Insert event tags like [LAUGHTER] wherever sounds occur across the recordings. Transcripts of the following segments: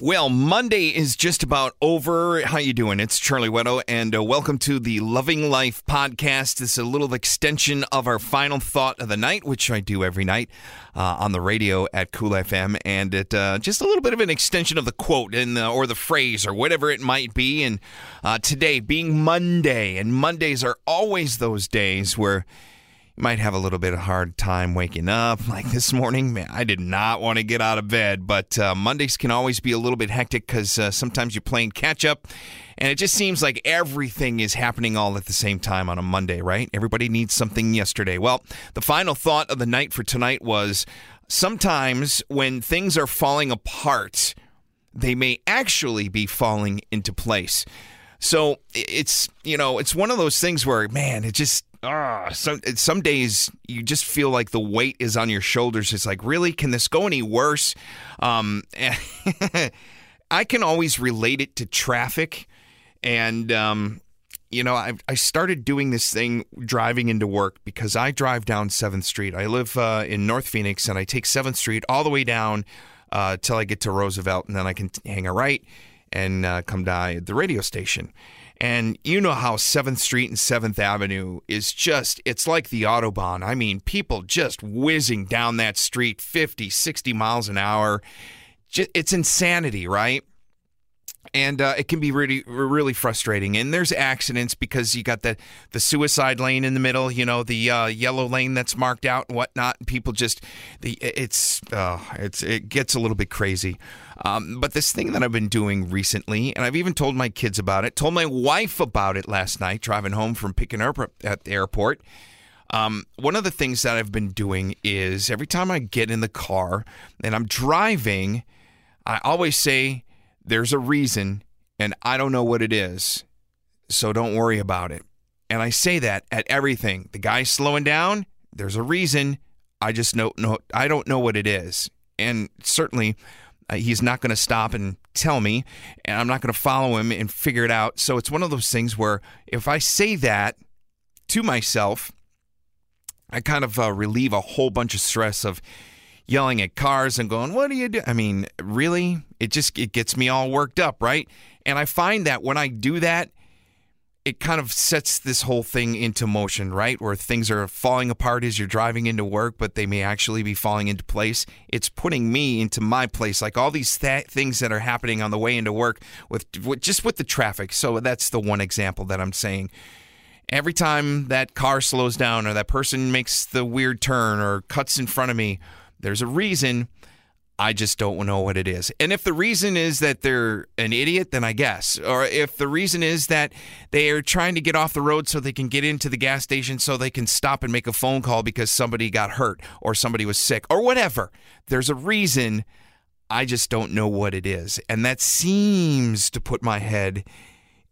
Well, Monday is just about over. How you doing? It's Charlie Weddle, and uh, welcome to the Loving Life podcast. This is a little extension of our final thought of the night, which I do every night uh, on the radio at KOOL FM, and it uh, just a little bit of an extension of the quote and the, or the phrase or whatever it might be. And uh, today being Monday, and Mondays are always those days where you might have a little bit of hard time waking up. [LAUGHS] Like this morning, man, I did not want to get out of bed, but uh, Mondays can always be a little bit hectic because uh, sometimes you're playing catch up, and it just seems like everything is happening all at the same time on a Monday, right? Everybody needs something yesterday. Well, the final thought of the night for tonight was sometimes when things are falling apart, they may actually be falling into place. So it's you know it's one of those things where man it just ah some some days you just feel like the weight is on your shoulders. It's like really can this go any worse? Um, [LAUGHS] I can always relate it to traffic, and um, you know I I started doing this thing driving into work because I drive down Seventh Street. I live uh, in North Phoenix, and I take Seventh Street all the way down uh, till I get to Roosevelt, and then I can hang a right and uh, come by the radio station. And you know how 7th Street and 7th Avenue is just, it's like the Autobahn. I mean, people just whizzing down that street 50, 60 miles an hour. It's insanity, right? And uh, it can be really really frustrating. And there's accidents because you got the the suicide lane in the middle you know the uh, yellow lane that's marked out and whatnot. And people just the it's uh, it's it gets a little bit crazy. Um, but this thing that I've been doing recently and I've even told my kids about it told my wife about it last night driving home from picking her up at the airport. Um, one of the things that I've been doing is every time I get in the car and I'm driving I always say there's a reason, and I don't know what it is. So don't worry about it. And I say that at everything. The guy's slowing down, there's a reason. I just know, no, I don't know what it is. And certainly, uh, he's not going to stop and tell me, and I'm not going to follow him and figure it out. So it's one of those things where if I say that to myself, I kind of uh, relieve a whole bunch of stress of yelling at cars and going, "What do you do?" I mean, really? It just it gets me all worked up, right? And I find that when I do that, it kind of sets this whole thing into motion, right? Where things are falling apart as you're driving into work, but they may actually be falling into place. It's putting me into my place, like all these th- things that are happening on the way into work with, with just with the traffic. So that's the one example that I'm saying. Every time that car slows down or that person makes the weird turn or cuts in front of me there's a reason. I just don't know what it is. And if the reason is that they're an idiot, then I guess. Or if the reason is that they are trying to get off the road so they can get into the gas station so they can stop and make a phone call because somebody got hurt or somebody was sick or whatever. There's a reason. I just don't know what it is. And that seems to put my head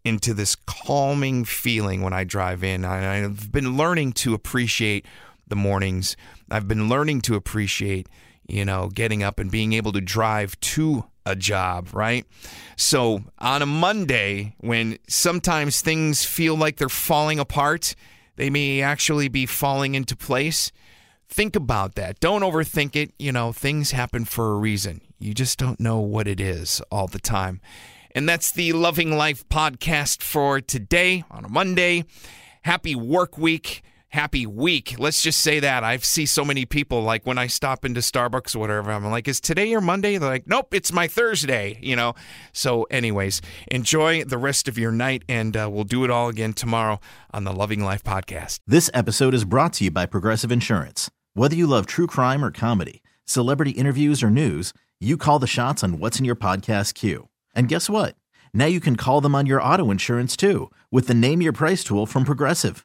into this calming feeling when I drive in. I've been learning to appreciate the mornings. I've been learning to appreciate, you know, getting up and being able to drive to a job, right? So on a Monday, when sometimes things feel like they're falling apart, they may actually be falling into place. Think about that. Don't overthink it. You know, things happen for a reason. You just don't know what it is all the time. And that's the Loving Life podcast for today on a Monday. Happy work week happy week. Let's just say that. I see so many people like when I stop into Starbucks or whatever, I'm like, is today your Monday? They're like, nope, it's my Thursday, you know? So, anyways, enjoy the rest of your night and uh, we'll do it all again tomorrow on the Loving Life podcast. This episode is brought to you by Progressive Insurance. Whether you love true crime or comedy, celebrity interviews or news, you call the shots on what's in your podcast queue. And guess what? Now you can call them on your auto insurance too with the Name Your Price tool from Progressive.